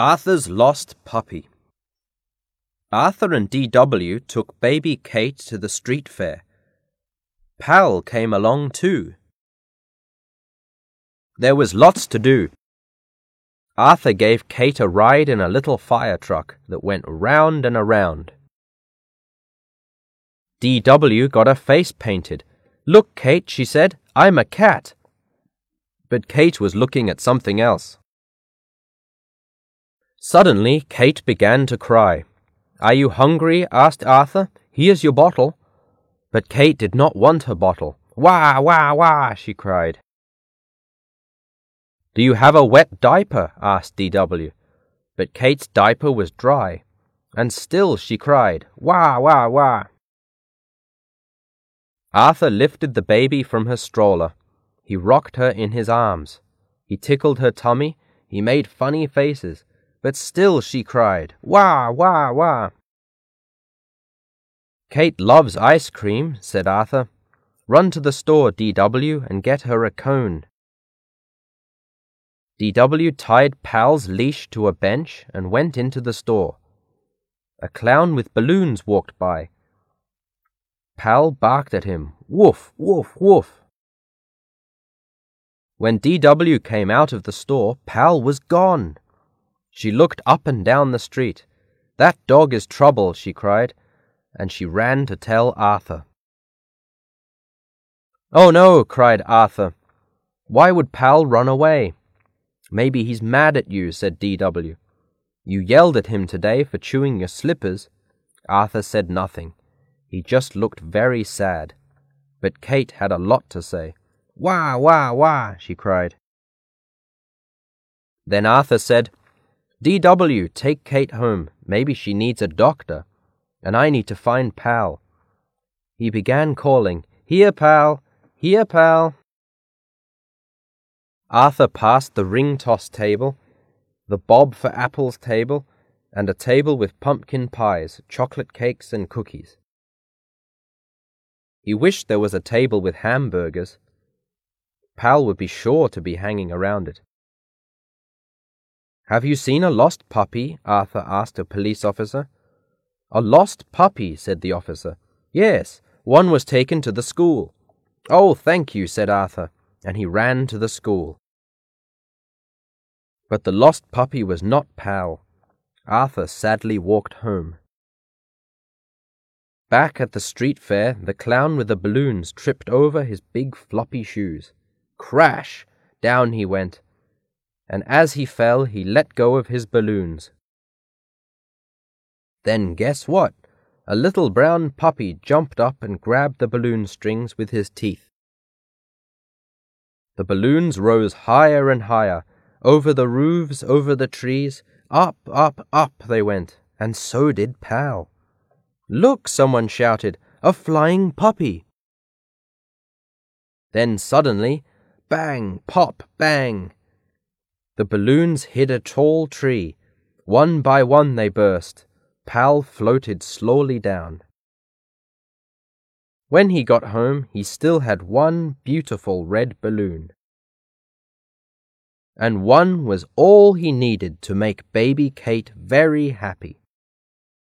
Arthur's Lost Puppy Arthur and D.W. took baby Kate to the street fair. Pal came along too. There was lots to do. Arthur gave Kate a ride in a little fire truck that went round and around. D.W. got her face painted. Look, Kate, she said, I'm a cat. But Kate was looking at something else. Suddenly, Kate began to cry. Are you hungry? asked Arthur. Here's your bottle. But Kate did not want her bottle. Wah, wah, wah, she cried. Do you have a wet diaper? asked D.W. But Kate's diaper was dry, and still she cried, Wah, wah, wah. Arthur lifted the baby from her stroller. He rocked her in his arms. He tickled her tummy. He made funny faces. But still she cried, Wah, wah, wah. Kate loves ice cream, said Arthur. Run to the store, D.W., and get her a cone. D.W. tied Pal's leash to a bench and went into the store. A clown with balloons walked by. Pal barked at him, Woof, woof, woof. When D.W. came out of the store, Pal was gone. She looked up and down the street. That dog is trouble, she cried, and she ran to tell Arthur. Oh no, cried Arthur. Why would Pal run away? Maybe he's mad at you, said D.W. You yelled at him today for chewing your slippers. Arthur said nothing. He just looked very sad. But Kate had a lot to say. Wah, wah, wah, she cried. Then Arthur said, D.W., take Kate home. Maybe she needs a doctor. And I need to find Pal. He began calling, Here, Pal! Here, Pal! Arthur passed the ring toss table, the bob for apples table, and a table with pumpkin pies, chocolate cakes, and cookies. He wished there was a table with hamburgers. Pal would be sure to be hanging around it. Have you seen a lost puppy? Arthur asked a police officer. A lost puppy, said the officer. Yes, one was taken to the school. Oh, thank you, said Arthur, and he ran to the school. But the lost puppy was not Pal. Arthur sadly walked home. Back at the street fair, the clown with the balloons tripped over his big floppy shoes. Crash! Down he went, and as he fell, he let go of his balloons. Then guess what? A little brown puppy jumped up and grabbed the balloon strings with his teeth. The balloons rose higher and higher, over the roofs, over the trees, up, up, up they went, and so did Pal. Look, someone shouted, a flying puppy. Then suddenly, bang, pop, bang, the balloons hid a tall tree. One by one they burst. Pal floated slowly down. When he got home, he still had one beautiful red balloon. And one was all he needed to make baby Kate very happy.